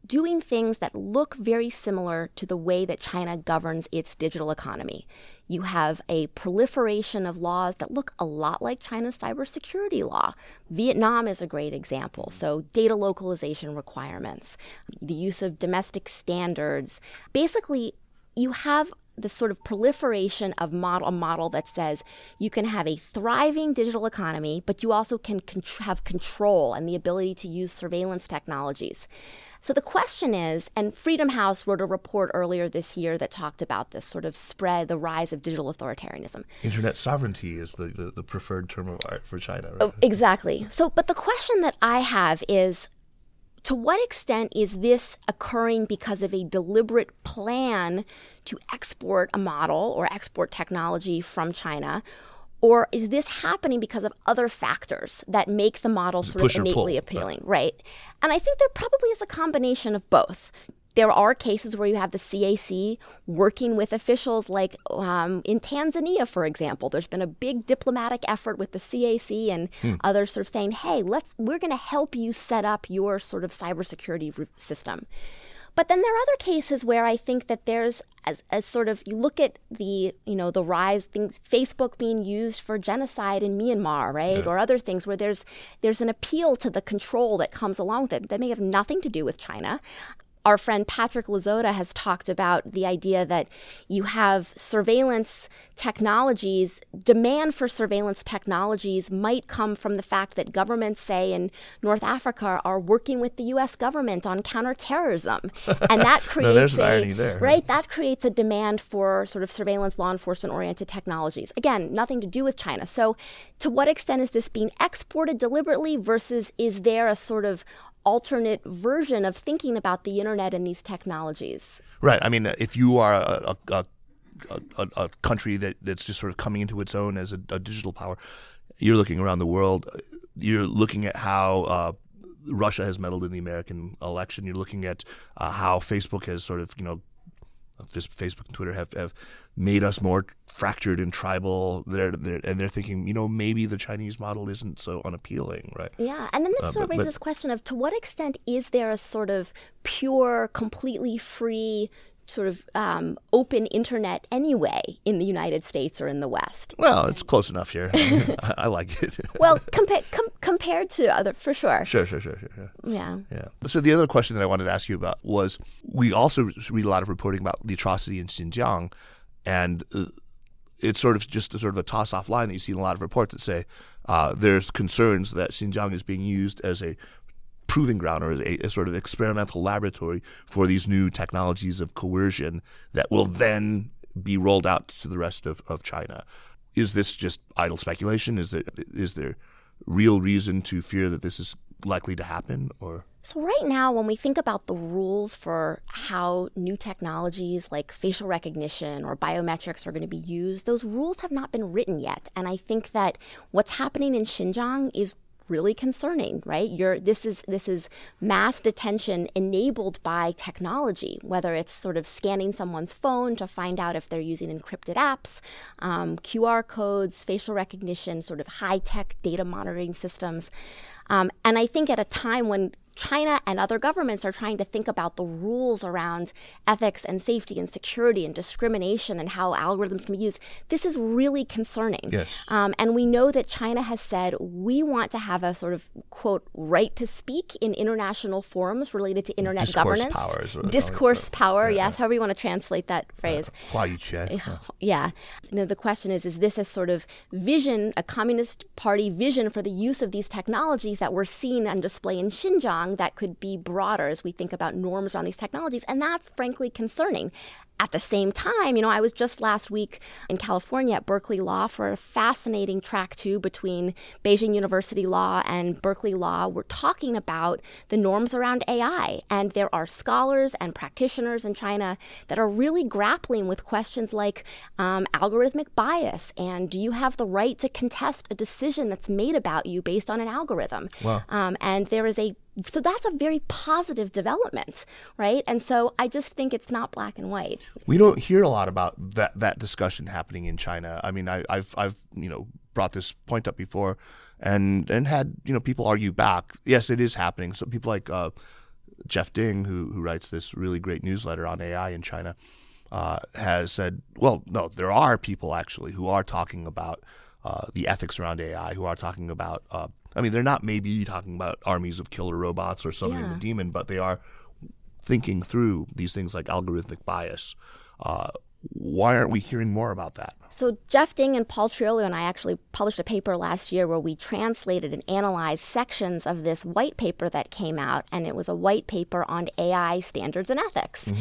doing things that look very similar to the way that China governs its digital economy. You have a proliferation of laws that look a lot like China's cybersecurity law. Vietnam is a great example. So, data localization requirements, the use of domestic standards. Basically, you have the sort of proliferation of model, a model that says you can have a thriving digital economy, but you also can con- have control and the ability to use surveillance technologies. So the question is, and Freedom House wrote a report earlier this year that talked about this sort of spread, the rise of digital authoritarianism. Internet sovereignty is the, the, the preferred term of art for China. Right? Oh, exactly. So, but the question that I have is to what extent is this occurring because of a deliberate plan to export a model or export technology from China? Or is this happening because of other factors that make the model sort of innately pull, appealing? Right. right. And I think there probably is a combination of both. There are cases where you have the CAC working with officials, like um, in Tanzania, for example. There's been a big diplomatic effort with the CAC and hmm. others, sort of saying, "Hey, let's we're going to help you set up your sort of cybersecurity system." But then there are other cases where I think that there's as, as sort of you look at the you know the rise things Facebook being used for genocide in Myanmar, right, yeah. or other things where there's there's an appeal to the control that comes along with it that may have nothing to do with China our friend Patrick Lizotta has talked about the idea that you have surveillance technologies, demand for surveillance technologies might come from the fact that governments, say in North Africa, are working with the U.S. government on counterterrorism, and that creates no, a, there, right. That creates a demand for sort of surveillance, law enforcement oriented technologies. Again, nothing to do with China. So, to what extent is this being exported deliberately versus is there a sort of alternate version of thinking about the internet and these technologies. Right. I mean, if you are a, a, a, a country that, that's just sort of coming into its own as a, digital power, you're looking around the world. You're looking at how uh, Russia has meddled in the American election. You're looking at uh, how Facebook has sort of, you know, Facebook and Twitter have, have made us more fractured and tribal. They're, they're, and they're thinking, you know, maybe the Chinese model isn't so unappealing, right? Yeah, and then this uh, sort of raises this question of to what extent is there a sort of pure, completely free sort of um, open internet anyway in the United States or in the West. Well, it's close enough here. I, I, like it. well, compa- com- compared to other, for sure. Sure, sure, sure, sure, sure. Yeah. Yeah. So the other question that I wanted to ask you about was we also read a lot of reporting about the atrocity in Xinjiang, and uh, it's sort of just a sort of a toss off line that you see in a lot of reports that say uh, there's concerns that Xinjiang is being used as a proving ground or a, a, sort of experimental laboratory for these new technologies of coercion that will then be rolled out to the rest of, of China. Is this just idle speculation? Is there is there real reason to fear that this is likely to happen or so right now when we think about the rules for how new technologies like facial recognition or biometrics are going to be used those rules have not been written yet and i think that what's happening in xinjiang is really concerning, right? You're, this is this is mass detention enabled by technology, whether it's sort of scanning someone's phone to find out if they're using encrypted apps, um, QR codes, facial recognition, sort of high tech data monitoring systems. Um, and I think at a time when China and other governments are trying to think about the rules around ethics and safety and security and discrimination and how algorithms can be used. This is really concerning. Yes. Um, and we know that China has said we want to have a sort of quote right to speak in international forums related to internet Discourse governance. Powers, Discourse power, yeah, yes, however you want to translate that phrase. Uh, yeah. yeah. You know, the question is is this a sort of vision, a communist party vision for the use of these technologies that we're seeing on display in Xinjiang? That could be broader as we think about norms around these technologies. And that's frankly concerning. At the same time, you know, I was just last week in California at Berkeley Law for a fascinating track two between Beijing University Law and Berkeley Law. We're talking about the norms around AI. And there are scholars and practitioners in China that are really grappling with questions like um, algorithmic bias and do you have the right to contest a decision that's made about you based on an algorithm? Wow. Um, and there is a so that's a very positive development, right? And so I just think it's not black and white. We don't hear a lot about that that discussion happening in China. I mean, I, I've I've you know brought this point up before, and and had you know people argue back. Yes, it is happening. So people like uh, Jeff Ding, who who writes this really great newsletter on AI in China, uh, has said, well, no, there are people actually who are talking about uh, the ethics around AI, who are talking about. Uh, I mean, they're not maybe talking about armies of killer robots or summoning Yeah. the demon, but they are thinking through these things like algorithmic bias. Uh, why aren't we hearing more about that? So Jeff Ding and Paul Triolo and I actually published a paper last year where we translated and analyzed sections of this white paper that came out, and it was a white paper on AI standards and ethics.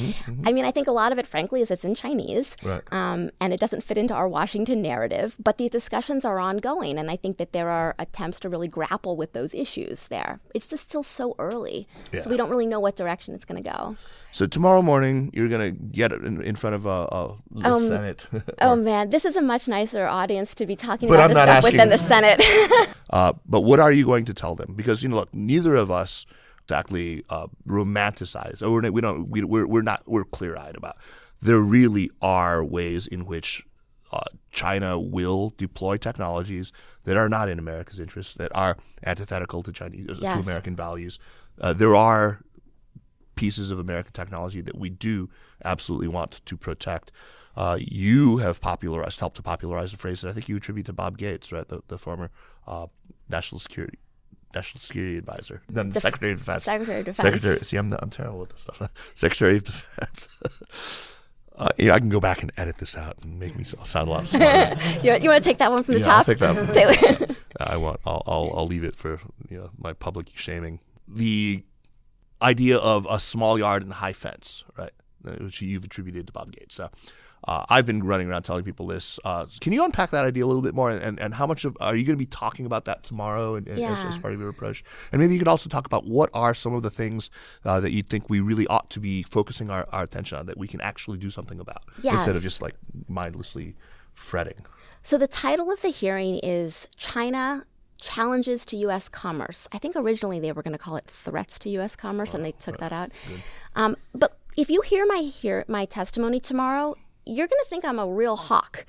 I mean, I think a lot of it, frankly, is it's in Chinese, Right. um, and it doesn't fit into our Washington narrative. But these discussions are ongoing, and I think that there are attempts to really grapple with those issues there. It's just still so early, Yeah. so we don't really know what direction it's going to go. So tomorrow morning, you're going to get in, in front of a, a the Um, Senate. Oh man, this is a much nicer audience to be talking But about I'm this not stuff with than the Senate. Uh, but what are you going to tell them? Because you know, look, neither of us exactly uh, romanticize, or we're, we don't, we, we're, we're not, we're clear-eyed about. There really are ways in which uh, China will deploy technologies that are not in America's interest, that are antithetical to Chinese to American values. Uh, there are pieces of American technology that we do absolutely want to protect. Uh, you have popularized, helped to popularize the phrase that I think you attribute to Bob Gates, right, the, the former uh, national security national security advisor, then The Secretary of Defense. Secretary of Defense. Secretary. See, I'm I'm terrible with this stuff. Secretary of Defense. uh, yeah, I can go back and edit this out and make me sound a lot smarter. you, you want to take that one from the Yeah, I'll top? take that one. Taylor? I want. I'll, I'll. I'll leave it for you know my public shaming. The idea of a small yard and high fence, right? Which you've attributed to Bob Gates. So, uh, I've been running around telling people this. Uh, can you unpack that idea a little bit more? And, and how much of are you going to be talking about that tomorrow and, and as, Yeah. as part of your approach? And maybe you could also talk about what are some of the things uh, that you think we really ought to be focusing our, our attention on that we can actually do something about instead of just like mindlessly fretting. So the title of the hearing is China Challenges to U.S. Commerce. I think originally they were going to call it Threats to U.S. Commerce, and they took that out. Um, but if you hear my hear my testimony tomorrow, you're going to think I'm a real hawk.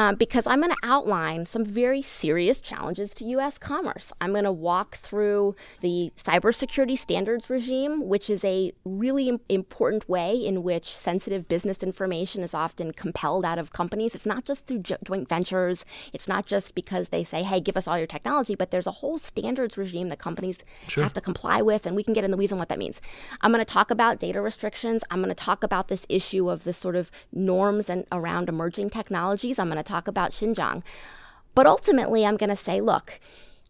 Um, because I'm going to outline some very serious challenges to U.S. commerce. I'm going to walk through the cybersecurity standards regime, which is a really im- important way in which sensitive business information is often compelled out of companies. It's not just through jo- joint ventures, it's not just because they say, hey, give us all your technology, but there's a whole standards regime that companies have to comply with, and we can get in the weeds on what that means. I'm going to talk about data restrictions. I'm going to talk about this issue of the sort of norms and around emerging technologies. I'm going to talk about Xinjiang. But ultimately, I'm going to say, look,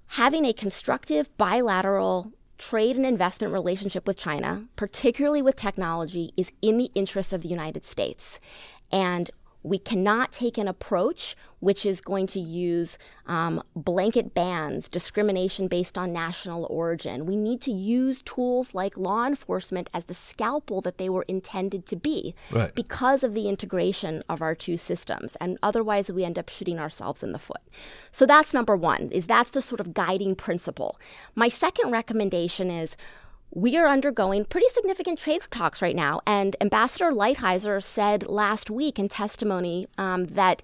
having a constructive bilateral trade and investment relationship with China, particularly with technology, is in the interests of the United States. And we cannot take an approach which is going to use um, blanket bans, discrimination based on national origin. We need to use tools like law enforcement as the scalpel that they were intended to be Right. because of the integration of our two systems and otherwise we end up shooting ourselves in the foot so that's number one is that's the sort of guiding principle my second recommendation is we are undergoing pretty significant trade talks right now. And ambassador lighthizer said last week in testimony um, that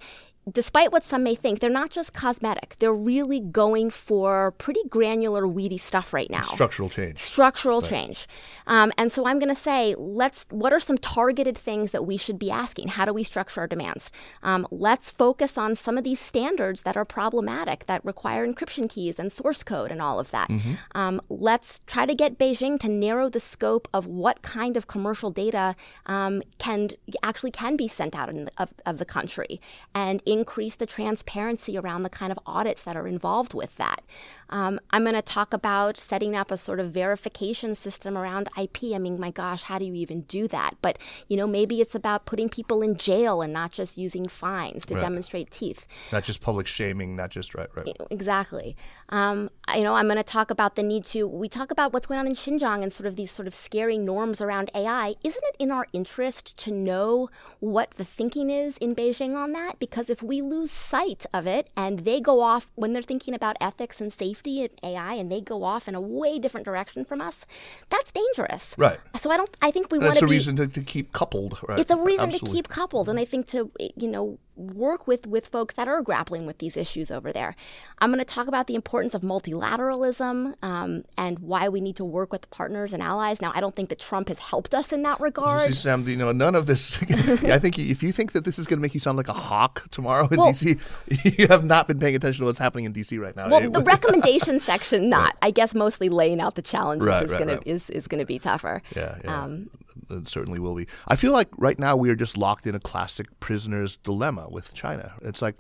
despite what some may think they're not just cosmetic they're really going for pretty granular weedy stuff right now Structural change. structural change. Um, and so I'm going to say, let's. What are some targeted things that we should be asking? How do we structure our demands? Um, let's focus on some of these standards that are problematic, that require encryption keys and source code and all of that. Um, let's try to get Beijing to narrow the scope of what kind of commercial data um, can actually can be sent out in the, of, of the country, and increase the transparency around the kind of audits that are involved with that. Um, I'm going to talk about setting up a sort of verification system around IP. I mean, my gosh, how do you even do that? But, you know, maybe it's about putting people in jail and not just using fines to Right. demonstrate teeth. Not just public shaming, not just right, right. Exactly. Um, you know, I'm going to talk about the need to. We talk about what's going on in Xinjiang and sort of these sort of scary norms around AI. Isn't it in our interest to know what the thinking is in Beijing on that? Because if we lose sight of it and they go off when they're thinking about ethics and safety and AI and they go off in a way different direction from us, that's dangerous. Right. So I don't I think we That's want to a be reason to, to keep coupled. Right? it's a reason Absolutely. to keep coupled and i think to you know work with with folks that are grappling with these issues over there i'm going to talk about the importance of multilateralism um, and why we need to work with partners and allies now i don't think that trump has helped us in that You regard see, Samm, you know, none of this. I think if you think that this is going to make you sound like a hawk tomorrow in Well- DC, you have not been paying attention to what's happening in DC right now. well the recommendation section not i guess mostly laying out the challenges Right, is right, going right. to is, is going to be tougher Yeah, yeah. Um, it certainly will be. I feel like right now we are just locked in a classic prisoner's dilemma Uh, with China. It's like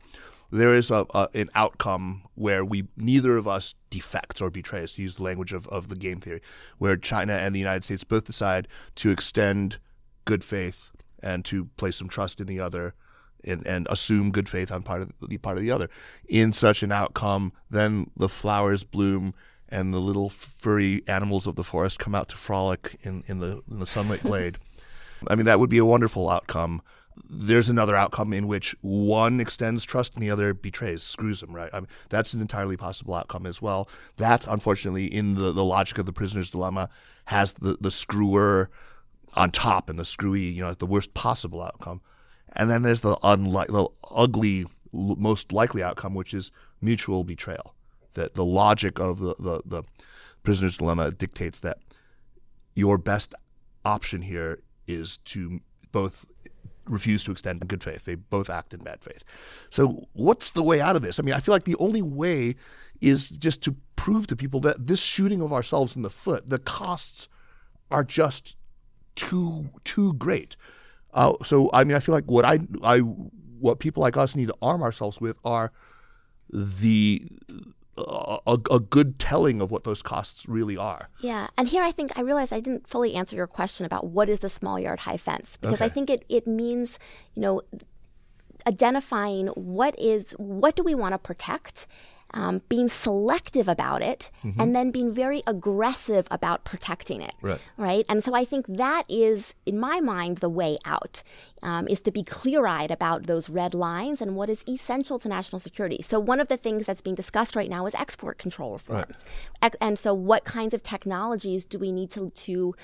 there is a, a an outcome where we neither of us defects or betrays, to use the language of, of the game theory, where China and the United States both decide to extend good faith and to place some trust in the other and, and assume good faith on part of the part of the other. In such an outcome, then the flowers bloom and the little furry animals of the forest come out to frolic in, in the in the sunlit glade. I mean, that would be a wonderful outcome. There's another outcome in which one extends trust and the other betrays, screws them, right? I mean, that's an entirely possible outcome as well. That, unfortunately, in the, the logic of the prisoner's dilemma, has the, the screwer on top and the screwy, you know, the worst possible outcome. And then there's the, unli- the ugly, l- most likely outcome, which is mutual betrayal. That the logic of the, the, the prisoner's dilemma dictates that your best option here is to both refuse to extend good faith. They both act in bad faith. So, what's the way out of this? I mean, I feel like the only way is just to prove to people that this shooting of ourselves in the foot, the costs are just too too great. Uh, so, I mean, I feel like what I I what people like us need to arm ourselves with are the a, a, good telling of what those costs really are. Yeah, and here I think I realized I didn't fully answer your question about what is the small yard high fence because I think it it means you know identifying what is what do we want to protect. Um, being selective about it and then being very aggressive about protecting it Right. right? And so i think that is in my mind the way out um, is to be clear-eyed about those red lines and what is essential to national security. So one of the things that's being discussed right now is export control reforms. Ex- and so what kinds of technologies do we need to, to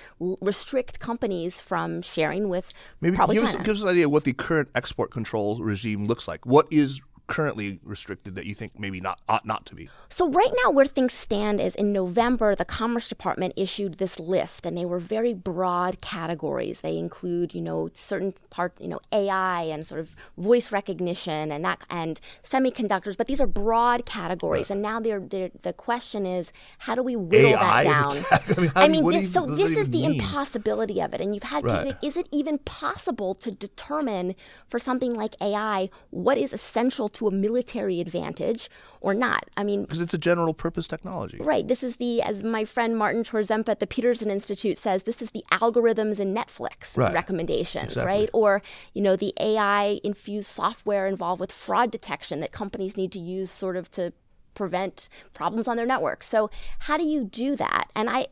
restrict companies from sharing with Maybe give us, give us an idea of what the current export control regime looks like. What is currently restricted that you think maybe not ought not to be? So right now, where things stand is in November, the Commerce Department issued this list, and they were very broad categories. They include, you know, certain part, you know, AI and sort of voice recognition and that, and semiconductors. But these are broad categories, and now they're, they're the question is, how do we whittle AI that down? I mean, how do you- what do this, you- so this is the mean? impossibility of it, and you've had Right. is it even possible to determine for something like AI what is essential to a military advantage or not? I mean, Because it's a general purpose technology. Right. This is the, as my friend Martin Chorzempa at the Peterson Institute says, this is the algorithms in Netflix Right. recommendations, Exactly. right? Or, you know, the AI infused software involved with fraud detection that companies need to use sort of to prevent problems on their network. So, how do you do that? And I,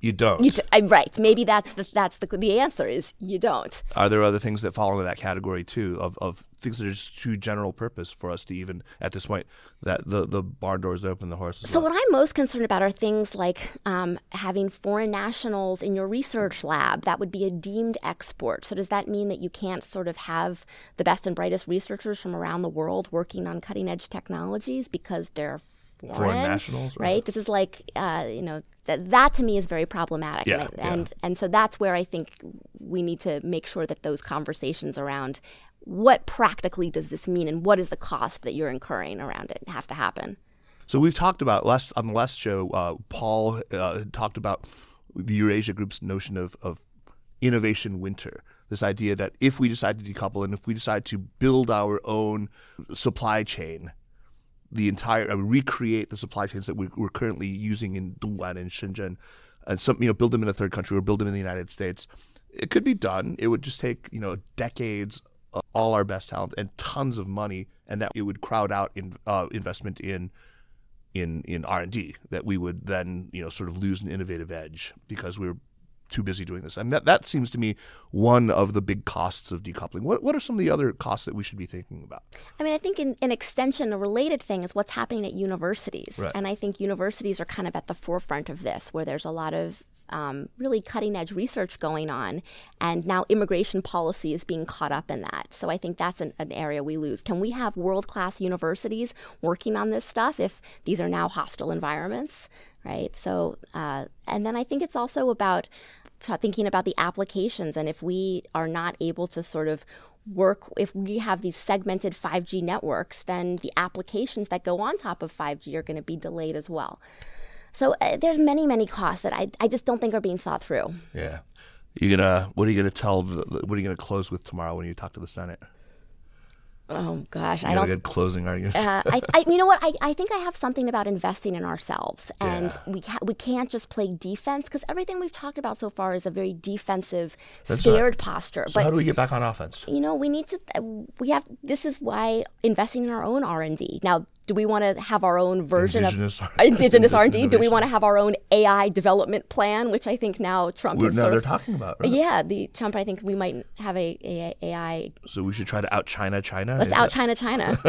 You don't. you, do, I right. Maybe that's the that's the the answer is you don't. Are there other things that fall into that category too of, of things are just too general purpose for us to even at this point that the, the barn doors open, the horses So left? what I'm most concerned about are things like um, having foreign nationals in your research lab. That would be a deemed export. So does that mean that you can't sort of have the best and brightest researchers from around the world working on cutting edge technologies because they're foreign, Foreign nationals, right. right? This is like uh, you know that that to me is very problematic. Yeah, and, yeah. and and so that's where I think we need to make sure that those conversations around what practically does this mean and what is the cost that you're incurring around it have to happen. So we've talked about last on the last show. Uh, Paul uh, talked about the Eurasia Group's notion of, of innovation winter. This idea that if we decide to decouple and if we decide to build our own supply chain, the entire uh, recreate the supply chains that we, we're currently using in Dongguan and Shenzhen, and some you know build them in a third country or build them in the United States. It could be done. It would just take you know decades, of all our best talent, and tons of money, and that it would crowd out in, uh, investment in in in R and D. That we would then you know sort of lose an innovative edge because we're too busy doing this. I mean, that that seems to me one of the big costs of decoupling. What what are some of the other costs that we should be thinking about? I mean, I think in, an extension, a related thing is what's happening at universities, Right. and I think universities are kind of at the forefront of this, where there's a lot of um, really cutting edge research going on, and now immigration policy is being caught up in that. So I think that's an, an area we lose. Can we have world class universities working on this stuff if these are now hostile environments, right? So, uh, and then I think it's also about thinking about the applications, and if we are not able to sort of work if we have these segmented 5G networks, then the applications that go on top of 5G are going to be delayed as well. So uh, there's many, many costs that I, I just don't think are being thought through. Yeah. You gonna what are you gonna tell? The, what are you gonna close with tomorrow when you talk to the Senate? Oh gosh, You I got a don't. good closing argument. Uh, I, I, you know what? I, I think I have something about investing in ourselves, and Yeah. we ca- we can't just play defense because everything we've talked about so far is a very defensive, That's scared right. posture. so but how do we get back on offense? you know we need to we have this is why investing in our own r&d now do we want to have our own version Indigenous of R- indigenous r&d do we want to have our own ai development plan which i think now trump We're, is no, sort they're of, talking about. Right? yeah the trump i think we might have a, a ai So we should try to out China China. let's out china china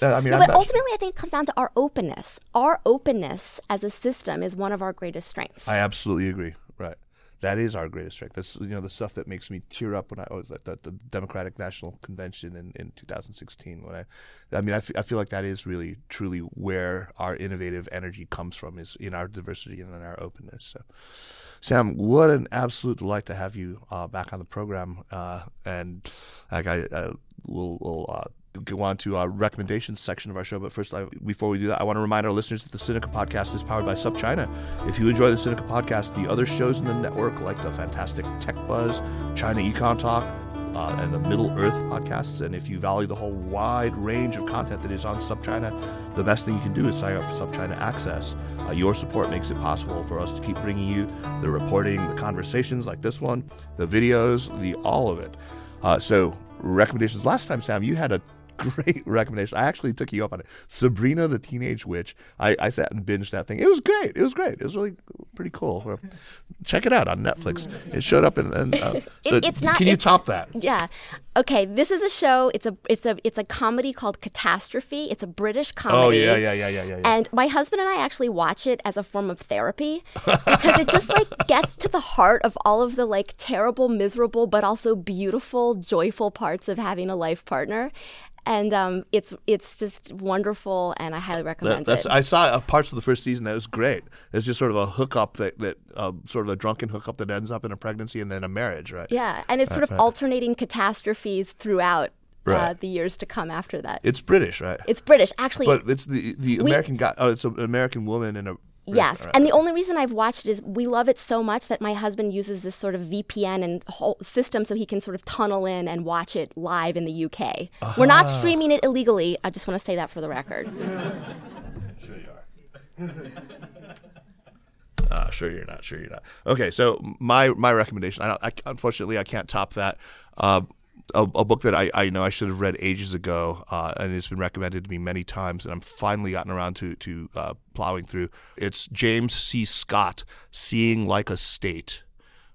I mean, No, but ultimately, I think it comes down to our openness. Our openness as a system is one of our greatest strengths. I absolutely agree. That is our greatest strength. That's you know the stuff that makes me tear up when I was at the, the Democratic National Convention in, in 2016. When I, I mean, I I feel like that is really truly where our innovative energy comes from is in our diversity and in our openness. So, Samm, what an absolute delight to have you uh, back on the program. Uh, and like I uh, will will. Uh, Go on to our recommendations section of our show, but first, I, before we do that, I want to remind our listeners that the Sinica podcast is powered by SupChina. If you enjoy the Sinica podcast, the other shows in the network, like the fantastic Tech Buzz, China Econ Talk, uh, and the Middle Earth podcasts, and if you value the whole wide range of content that is on SupChina, the best thing you can do is sign up for SupChina Access. Uh, your support makes it possible for us to keep bringing you the reporting, the conversations like this one, the videos, the all of it. Uh, so recommendations. Last time, Samm, you had a great recommendation. I actually took you up on it. Sabrina the Teenage Witch. I, I sat and binged that thing. It was great. It was great. It was really pretty cool. Check it out on Netflix. It showed up and, and uh, so It- it's not- can you top that? Yeah. Okay. This is a show. It's a it's a it's a comedy called Catastrophe. It's a British Oh comedy. yeah, yeah, yeah, yeah, yeah. yeah. And my husband and I actually watch it as a form of therapy because it just like gets to the heart of all of the like terrible, miserable, but also beautiful, joyful parts of having a life partner. And um, it's it's just wonderful, and I highly That, recommend that's it. I saw uh, parts of the first season that was great. It's just sort of a hookup that that uh, sort of a drunken hookup that ends up in a pregnancy and then a marriage, right? yeah, and it's sort of alternating catastrophes throughout uh, the years to come after that. It's British, right? It's British, actually. but it's the the American guy. Oh, it's an American woman and a Yes, Right. and the only reason I've watched it is we love it so much that my husband uses this sort of VPN and whole system so he can sort of tunnel in and watch it live in the UK. We're not streaming it illegally. I just want to say that for the record. Sure you are. Uh, sure you're not. Sure you're not. Okay, so my my recommendation. I, don't, I unfortunately I can't top that. Uh, a, a book that I, I know I should have read ages ago, uh, and it's been recommended to me many times, and I'm finally gotten around to to uh, plowing through. It's James C. Scott, "Seeing Like a State."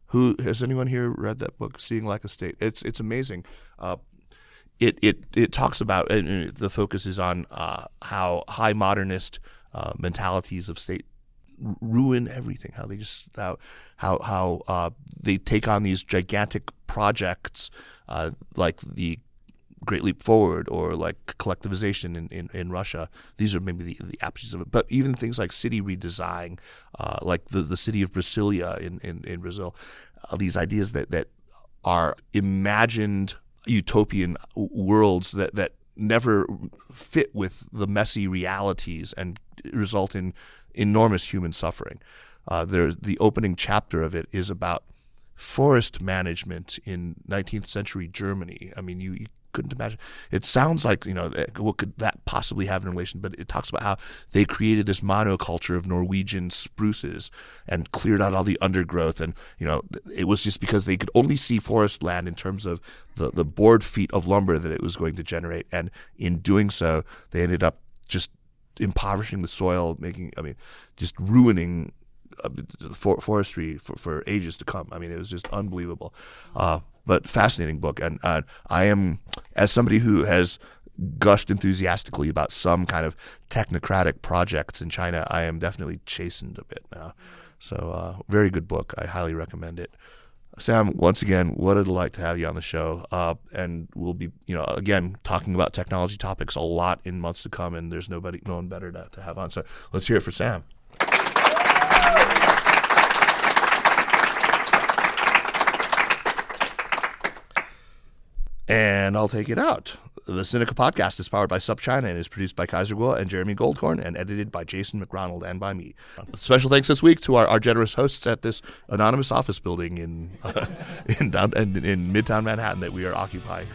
Who has anyone here read that book, "Seeing Like a State"? It's it's amazing. Uh, it it it talks about the focus is on uh, how high modernist uh, mentalities of state ruin everything. How they just how how how uh, they take on these gigantic projects uh, like the Great Leap Forward or like collectivization in, in, in Russia. These are maybe the, the of it. But even things like city redesign, uh, like the, the city of Brasilia in, in, in Brazil, uh, these ideas that, that are imagined utopian worlds that, that never fit with the messy realities and result in enormous human suffering. Uh, there's the opening chapter of it is about forest management in 19th century Germany. I mean, you, you couldn't imagine. It sounds like you know what could that possibly have in relation, but it talks about how they created this monoculture of Norwegian spruces and cleared out all the undergrowth, and you know it was just because they could only see forest land in terms of the the board feet of lumber that it was going to generate, and in doing so, they ended up just impoverishing the soil, making I mean, just ruining for, forestry for, for ages to come. I mean, it was just unbelievable, uh, but fascinating book. And uh, I am, as somebody who has gushed enthusiastically about some kind of technocratic projects in China, I am definitely chastened a bit now. So, uh, very good book. I highly recommend it. Samm, once again, what a delight to have you on the show. Uh, and we'll be, you know, again, talking about technology topics a lot in months to come. And there's nobody, no one better to, to have on. So let's hear it for Samm. And I'll take it out. The Sinica podcast is powered by SupChina and is produced by Kaiser Kuo and Jeremy Goldkorn and edited by Jason McRonald and by me. Special thanks this week to our, our generous hosts at this anonymous office building in uh, in, down, in, in Midtown Manhattan that we are occupying.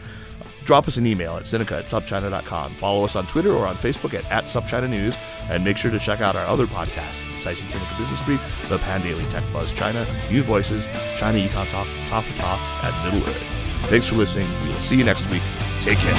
Drop us an email at Sinica at SupChina.com. Follow us on Twitter or on Facebook at, at SupChina News. And make sure to check out our other podcasts, Caixin Sinica Business Brief, the Pandaily Tech Buzz China, New Voices, China Econ Talk, Ta for Ta, and Middle Earth. Thanks for listening. We will see you next week. Take care.